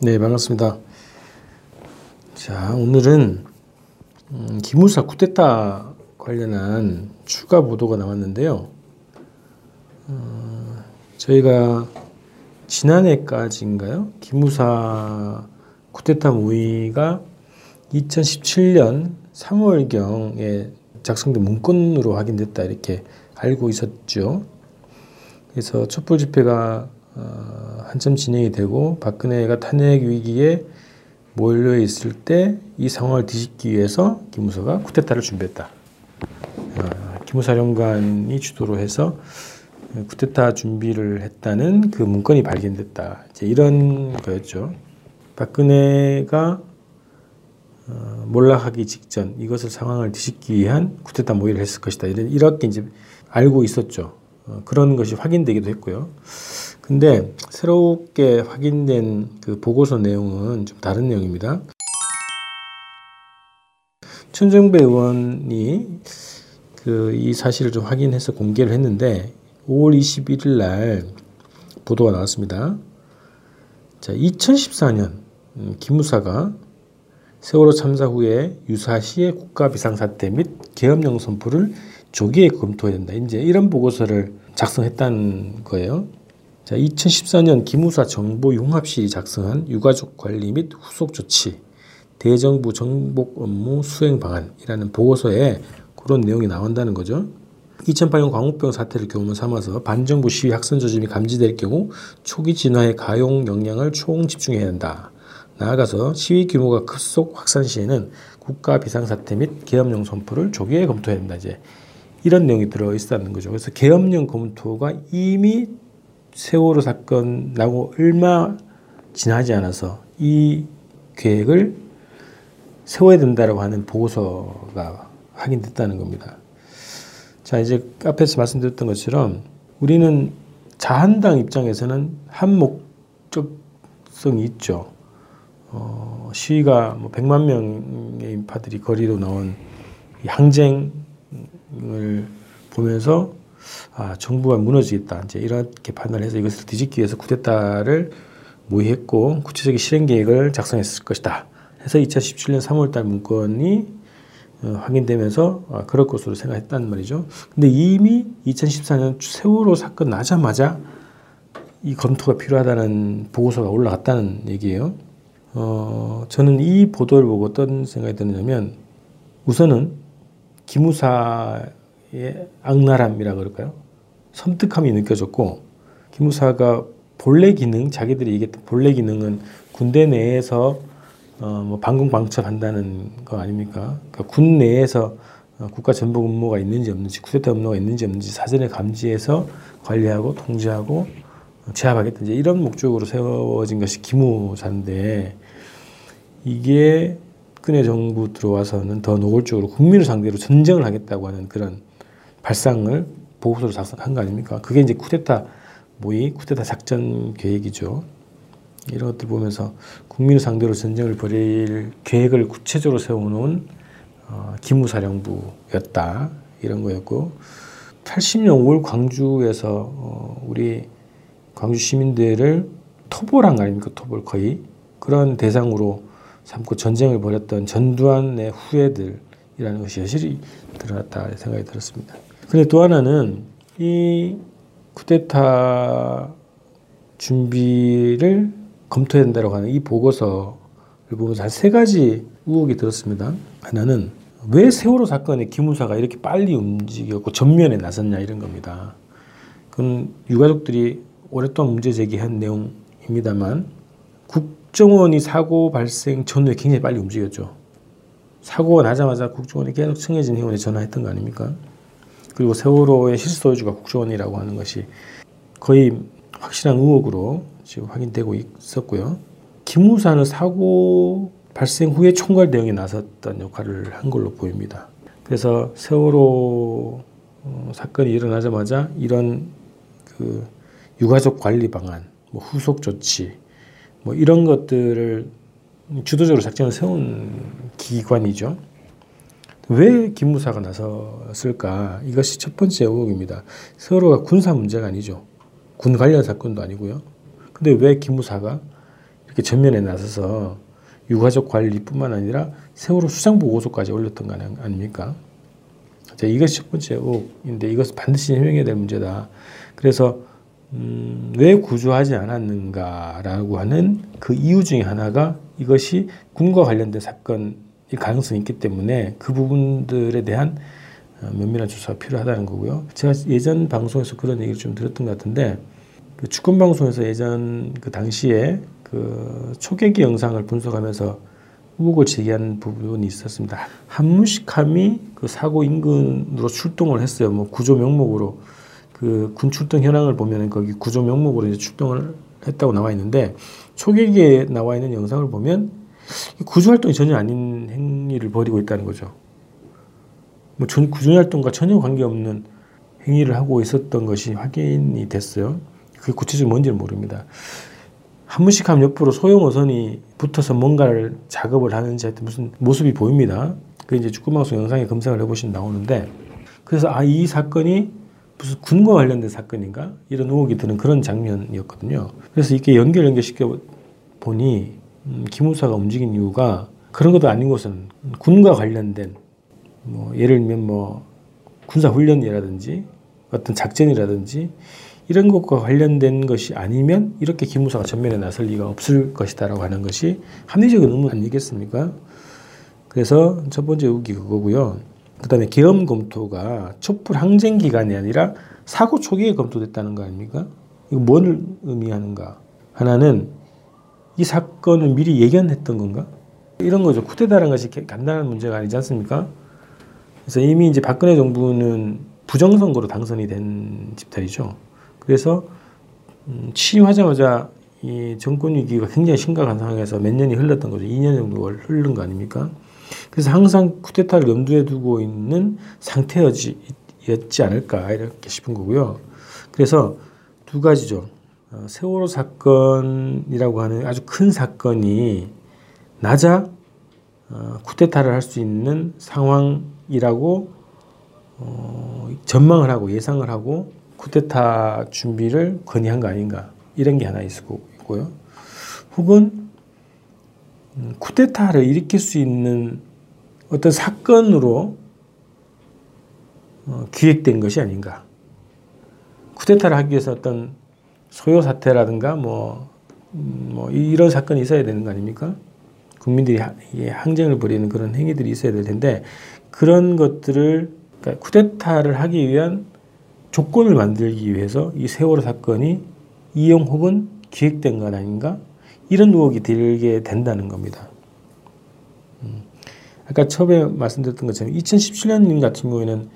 네, 반갑습니다. 자, 오늘은 음, 기무사 쿠데타 관련한 추가 보도가 나왔는데요. 어, 저희가 지난해까지인가요? 기무사 쿠데타 모의가 2017년 3월경에 작성된 문건으로 확인됐다 이렇게 알고 있었죠. 그래서 촛불 집회가 어, 한참 진행이 되고 박근혜가 탄핵 위기에 몰려 있을 때 이 상황을 뒤집기 위해서 기무사가 쿠데타를 준비했다. 어, 기무사령관이 주도로 해서 쿠데타 준비를 했다는 그 문건이 발견됐다. 이제 이런 거였죠. 박근혜가 어, 몰락하기 직전 이것을 상황을 뒤집기 위한 쿠데타 모의를 했을 것이다. 이런 이렇게 이제 알고 있었죠. 어, 그런 것이 확인되기도 했고요. 근데 새롭게 확인된 그 보고서 내용은 좀 다른 내용입니다. 천정배 의원이 그 이 사실을 좀 확인해서 공개를 했는데 5월 21일 날 보도가 나왔습니다. 자, 2014년 음, 기무사가 세월호 참사 후에 유사시의 국가 비상사태 및 계엄령 선포를 조기에 검토해야 된다. 이제 이런 보고서를 작성했다는 거예요. 자, 2014년 기무사 정보융합실이 작성한 유가족 관리 및 후속 조치 대정부 정복 업무 수행 방안이라는 보고서에 그런 내용이 나온다는 거죠. 2008년 광우병 사태를 경험 삼아서 반정부 시위 학선 저짐이 감지될 경우 초기 진화의 가용 역량을 총 집중해야 한다. 나아가서 시위 규모가 급속 확산 시에는 국가 비상사태 및 계엄령 선포를 조기에 검토해야 한다. 이제 이런 내용이 들어 있었다는 거죠. 그래서 계엄령 검토가 이미 세월호 사건 나고 얼마 지나지 않아서 이 계획을 세워야 된다라고 하는 보고서가 확인됐다는 겁니다. 자, 이제 앞에서 말씀드렸던 것처럼 우리는 자한당 입장에서는 한 목적성이 있죠. 어, 시위가 뭐 100만 명의 인파들이 거리로 나온 항쟁을 보면서 아, 정부가 무너지겠다. 이제 이렇게 판단을 해서 이것을 뒤집기 위해서 쿠데타를 모의했고 구체적인 실행 계획을 작성했을 것이다. 해서 2017년 3월달 문건이 어, 확인되면서 아, 그럴 것으로 생각했단 말이죠. 근데 이미 2014년 세월호 사건 나자마자 이 검토가 필요하다는 보고서가 올라갔다는 얘기예요. 어, 저는 이 보도를 보고 어떤 생각이 드냐면 우선은 기무사의 악랄함이라 그럴까요? 섬뜩함이 느껴졌고 기무사가 본래 기능, 자기들이 얘기했던 본래 기능은 군대 내에서 어, 뭐 방공 방첩한다는 거 아닙니까? 그러니까 군 내에서 어, 국가 전복 업무가 있는지 없는지 쿠데타 업무가 있는지 없는지 사전에 감지해서 관리하고 통제하고 제압하겠다 이제 이런 목적으로 세워진 것이 기무사인데 이게 박근혜 정부 들어와서는 더 노골적으로 국민을 상대로 전쟁을 하겠다고 하는 그런 발상을 보고서로 작성한 거 아닙니까? 그게 이제 쿠데타 모의, 쿠데타 작전 계획이죠. 이런 것들 보면서 국민을 상대로 전쟁을 벌일 계획을 구체적으로 세워놓은 어, 기무사령부였다 이런 거였고 80년 5월 광주에서 어, 우리 광주 시민들을 토벌한 거 아닙니까 토벌 거의 그런 대상으로 삼고 전쟁을 벌였던 전두환의 후예들이라는 것이 여실히 드러났다 생각이 들었습니다. 근데 또 하나는 이 쿠데타 준비를 검토해야 된다고 하는 이 보고서를 보면서 한 세 가지 의혹이 들었습니다. 하나는 왜 세월호 사건에 기무사가 이렇게 빨리 움직였고 전면에 나섰냐 이런 겁니다. 그건 유가족들이 오랫동안 문제 제기한 내용입니다만 국정원이 사고 발생 전후에 굉장히 빨리 움직였죠. 사고가 나자마자 국정원이 계속 청해진 회원에 전화했던 거 아닙니까? 그리고 세월호의 실소유주가 국정원이라고 하는 것이 거의 확실한 의혹으로 지금 확인되고 있었고요. 기무사는 사고 발생 후에 총괄 대응에 나섰던 역할을 한 걸로 보입니다. 그래서 세월호 어, 사건이 일어나자마자 이런 그 유가족 관리 방안, 뭐 후속 조치, 뭐 이런 것들을 주도적으로 작전을 세운 기관이죠. 왜 기무사가 나섰을까? 이것이 첫 번째 의혹입니다. 세월호가 군사 문제가 아니죠. 군 관련 사건도 아니고요. 근데 왜 기무사가 이렇게 전면에 나서서 유가족 관리뿐만 아니라 세월호 수상 보고서까지 올렸던 거 아닙니까? 자, 이것이 첫 번째 의혹인데 이것을 반드시 해명해야 될 문제다. 그래서 음, 왜 구조하지 않았는가라고 하는 그 이유 중에 하나가 이것이 군과 관련된 사건일 가능성이 있기 때문에 그 부분들에 대한 어, 면밀한 조사가 필요하다는 거고요. 제가 예전 방송에서 그런 얘기를 좀 들었던 것 같은데 그 주권 방송에서 예전 그 당시에 그 초계기 영상을 분석하면서 의혹을 제기한 부분이 있었습니다. 한무식함이 그 사고 인근으로 출동을 했어요. 뭐 구조 명목으로 그 군 출동 현황을 보면 거기 구조 명목으로 이제 출동을 했다고 나와 있는데 초계기에 나와 있는 영상을 보면 구조 활동이 전혀 아닌 행위를 벌이고 있다는 거죠. 뭐 구조 활동과 전혀 관계없는 행위를 하고 있었던 것이 확인이 됐어요. 그게 구체적으로 뭔지는 모릅니다. 한무식함 옆으로 소형 어선이 붙어서 뭔가를 작업을 하는지 하여튼 무슨 모습이 보입니다. 그 이제 축구방송 영상에 검색을 해보시면 나오는데 그래서 아 이 사건이 무슨 군과 관련된 사건인가 이런 의혹이 드는 그런 장면이었거든요. 그래서 이렇게 연결 연결시켜 보니 음, 기무사가 움직인 이유가 그런 것도 아닌 것은 군과 관련된 뭐 예를 들면 뭐 군사 훈련이라든지 어떤 작전이라든지 이런 것과 관련된 것이 아니면 이렇게 기무사가 전면에 나설 리가 없을 것이다라고 하는 것이 합리적인 의문 아니겠습니까? 그래서 첫 번째 의혹이 그거고요. 그 다음에 계엄 검토가 촛불 항쟁 기간이 아니라 사고 초기에 검토됐다는 거 아닙니까? 이거 뭘 의미하는가? 하나는 이 사건을 미리 예견했던 건가? 이런 거죠. 쿠데타라는 것이 간단한 문제가 아니지 않습니까? 그래서 이미 이제 박근혜 정부는 부정선거로 당선이 된 집단이죠. 그래서 음, 취임하자마자 이 정권 위기가 굉장히 심각한 상황에서 몇 년이 흘렀던 거죠. 2년 정도가 흐른 거 아닙니까? 그래서 항상 쿠데타를 염두에 두고 있는 상태였지 않을까 이렇게 싶은 거고요. 그래서 두 가지죠. 어, 세월호 사건이라고 하는 아주 큰 사건이 낮아 어, 쿠데타를 할 수 있는 상황이라고 어, 전망을 하고 예상을 하고 쿠데타 준비를 건의한 거 아닌가 이런 게 하나 있고요. 혹은 음, 쿠데타를 일으킬 수 있는 어떤 사건으로 어, 기획된 것이 아닌가. 쿠데타를 하기 위해서 어떤 소요 사태라든가 뭐, 음, 뭐 이런 사건이 있어야 되는 거 아닙니까? 국민들이 항쟁을 벌이는 그런 행위들이 있어야 될 텐데 그런 것들을 그러니까 쿠데타를 하기 위한 조건을 만들기 위해서 이 세월호 사건이 이용 혹은 기획된 건 아닌가? 이런 의혹이 들게 된다는 겁니다. 음. 아까 처음에 말씀드렸던 것처럼 2017년 같은 경우에는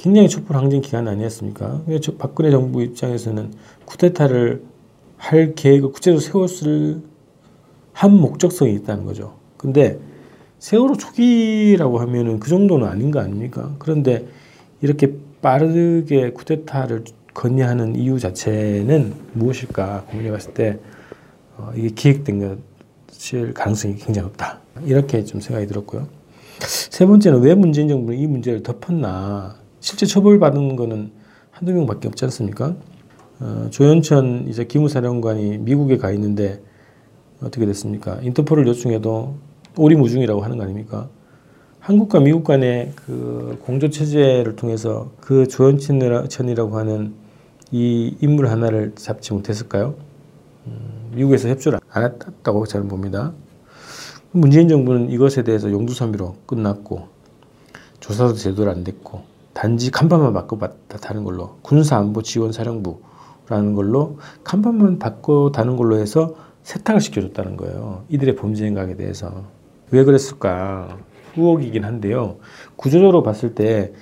굉장히 촛불 항쟁 기간 아니었습니까? 박근혜 정부 입장에서는 쿠데타를 할 계획을 구체적으로 세웠을 한 목적성이 있다는 거죠. 근데 세월호 초기라고 하면은 그 정도는 아닌 거 아닙니까? 그런데 이렇게 빠르게 쿠데타를 건의하는 이유 자체는 무엇일까 고민해 봤을 때 어, 이게 기획된 것일 가능성이 굉장히 높다. 이렇게 좀 생각이 들었고요. 세 번째는 왜 문재인 정부는 이 문제를 덮었나. 실제 처벌받은 거는 한두 명밖에 없지 않습니까? 어, 조현천 이제 기무사령관이 미국에 가 있는데 어떻게 됐습니까? 인터폴을 요청해도 오리무중이라고 하는 거 아닙니까? 한국과 미국 간의 그 공조 체제를 통해서 그 조현천이라고 하는 이 인물 하나를 잡지 못했을까요? 음, 미국에서 협조를 안 했다고 저는 봅니다. 문재인 정부는 이것에 대해서 용두섬유로 끝났고 조사도 제대로 안 됐고 단지 간판만 바꿔다는 걸로 군사안보지원사령부라는 걸로 간판만 바꿔다는 걸로 해서 세탁을 시켜줬다는 거예요. 이들의 범죄 행각에 대해서 왜 그랬을까? 의혹이긴 한데요. 구조적으로 봤을 때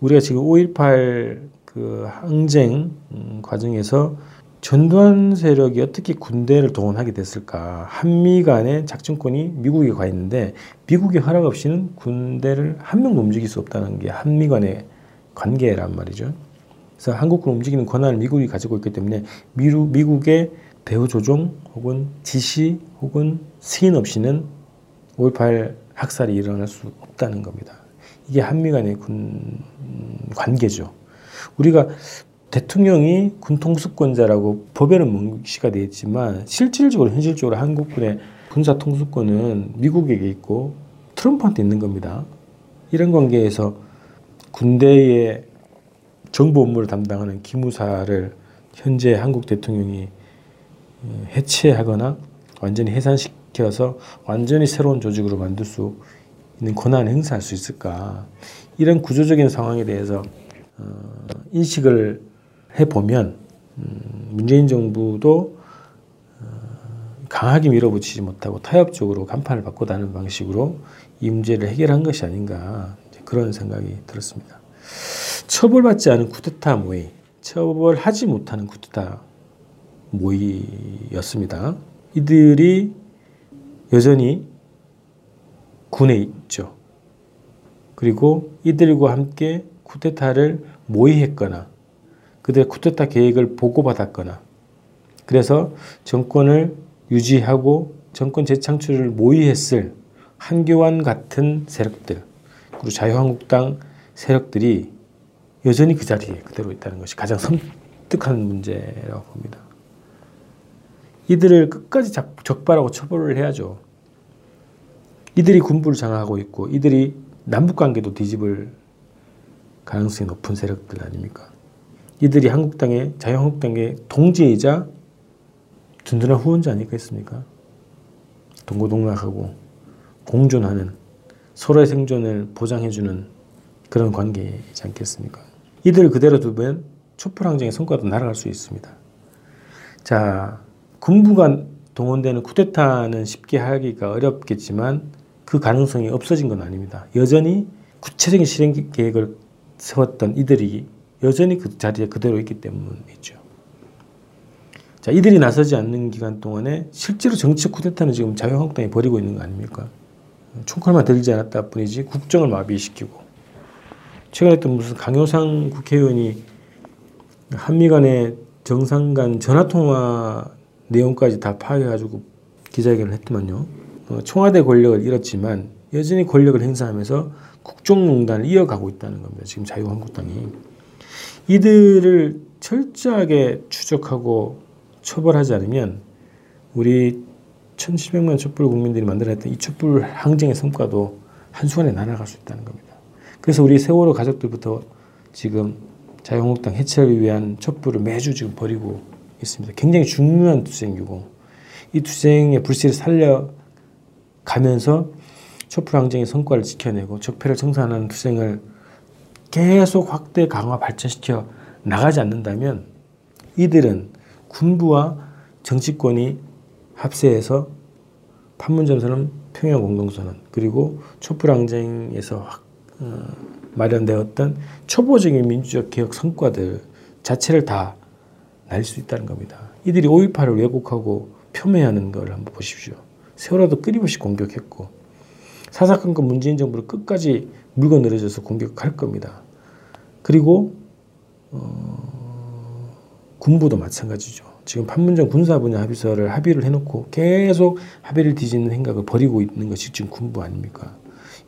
우리가 지금 5.18 그 항쟁 음, 과정에서 전두환 세력이 어떻게 군대를 동원하게 됐을까? 한미 간의 작전권이 미국에 가 있는데 미국의 허락 없이는 군대를 한 명도 움직일 수 없다는 게 한미 간의 관계란 말이죠. 그래서 한국군 움직이는 권한을 미국이 가지고 있기 때문에 미루, 미국의 대우 조종 혹은 지시 혹은 승인 없이는 5.18 학살이 일어날 수 없다는 겁니다. 이게 한미 간의 군 관계죠. 우리가 대통령이 군통수권자라고 법에는 명시가 되어 있지만 실질적으로 현실적으로 한국군의 군사 통수권은 미국에게 있고 트럼프한테 있는 겁니다. 이런 관계에서 군대의 정보 업무를 담당하는 기무사를 현재 한국 대통령이 어, 해체하거나 완전히 해산시켜서 완전히 새로운 조직으로 만들 수 있는 권한을 행사할 수 있을까? 이런 구조적인 상황에 대해서 어, 인식을 해보면 음, 문재인 정부도 어, 강하게 밀어붙이지 못하고 타협적으로 간판을 바꿔다는 방식으로 이 문제를 해결한 것이 아닌가 그런 생각이 들었습니다. 처벌받지 않은 쿠데타 모의, 처벌하지 못하는 쿠데타 모의였습니다. 이들이 여전히 군에 있죠. 그리고 이들과 함께 쿠데타를 모의했거나 그들의 쿠데타 계획을 보고받았거나 그래서 정권을 유지하고 정권 재창출을 모의했을 한교안 같은 세력들 그리고 자유한국당 세력들이 여전히 그 자리에 그대로 있다는 것이 가장 섬뜩한 문제라고 봅니다. 이들을 끝까지 적발하고 처벌을 해야죠. 이들이 군부를 장악하고 있고 이들이 남북 관계도 뒤집을 가능성이 높은 세력들 아닙니까? 이들이 한국당의 자유한국당의 동지이자 든든한 후원자 아니겠습니까? 동고동락하고 공존하는 서로의 생존을 보장해주는 그런 관계이지 않겠습니까? 이들 그대로 두면 촛불항쟁의 성과도 날아갈 수 있습니다. 자, 군부가 동원되는 쿠데타는 쉽게 하기가 어렵겠지만 그 가능성이 없어진 건 아닙니다. 여전히 구체적인 실행 계획을 세웠던 이들이 여전히 그 자리에 그대로 있기 때문이죠. 자, 이들이 나서지 않는 기간 동안에 실제로 정치 쿠데타는 지금 자유한국당이 벌이고 있는 거 아닙니까? 총칼만 들지 않았다 뿐이지 국정을 마비시키고 최근에 또 무슨 강효상 국회의원이 한미 간의 정상 간 전화통화 내용까지 다 파악해가지고 기자회견을 했더만요. 어, 청와대 권력을 잃었지만 여전히 권력을 행사하면서 국정농단을 이어가고 있다는 겁니다. 지금 자유한국당이. 이들을 철저하게 추적하고 처벌하지 않으면 우리 1,700만 촛불 국민들이 만들어냈던 이 촛불 항쟁의 성과도 한순간에 날아갈 수 있다는 겁니다. 그래서 우리 세월호 가족들부터 지금 자유한국당 해체를 위한 촛불을 매주 지금 벌이고 있습니다. 굉장히 중요한 투쟁이고 이 투쟁의 불씨를 살려가면서 촛불 항쟁의 성과를 지켜내고 적폐를 청산하는 투쟁을 계속 확대 강화 발전시켜 나가지 않는다면 이들은 군부와 정치권이 합세해서 판문점선언, 평양공동선언 그리고 촛불항쟁에서 어, 마련되었던 초보적인 민주적 개혁 성과들 자체를 다 날 수 있다는 겁니다. 이들이 5.18을 왜곡하고 폄훼하는 걸 한번 보십시오. 세월호도 끊임없이 공격했고 사사건건 문재인 정부를 끝까지 물건 늘어져서 공격할 겁니다. 그리고 어, 군부도 마찬가지죠. 지금 판문점 군사 분야 합의서를 합의를 해놓고 계속 합의를 뒤집는 생각을 벌이고 있는 것이 지금 군부 아닙니까?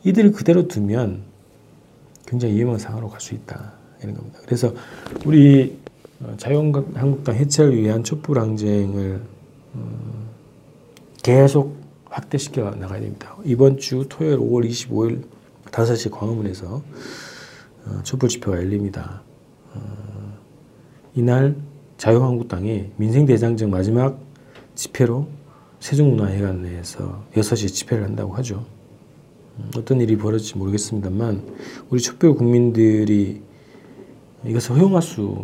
이들을 그대로 두면 굉장히 위험한 상황으로 갈 수 있다 이런 겁니다. 그래서 우리 어, 자유한국당 해체를 위한 촛불 항쟁을 어, 계속 확대시켜 나가야 됩니다. 이번 주 토요일 5월 25일 5시 광화문에서 어, 촛불 집회가 열립니다. 이날 자유한국당이 민생대장정 마지막 집회로 세종문화회관에서 6시 집회를 한다고 하죠. 음, 어떤 일이 벌어질지 모르겠습니다만 우리 촛불 국민들이 이것을 허용할 수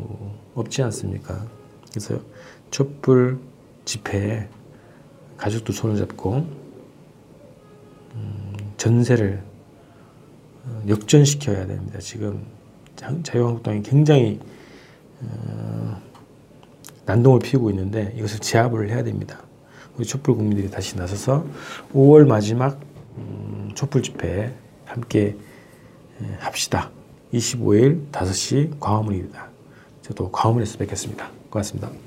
없지 않습니까? 그래서 촛불 집회에 가족도 손을 잡고 음, 전세를 어, 역전시켜야 됩니다. 지금 자유한국당이 굉장히 어, 난동을 피우고 있는데 이것을 제압을 해야 됩니다. 우리 촛불 국민들이 다시 나서서 5월 마지막 음, 촛불 집회 함께 합시다. 25일 5시 광화문입니다. 저도 광화문에서 뵙겠습니다. 고맙습니다.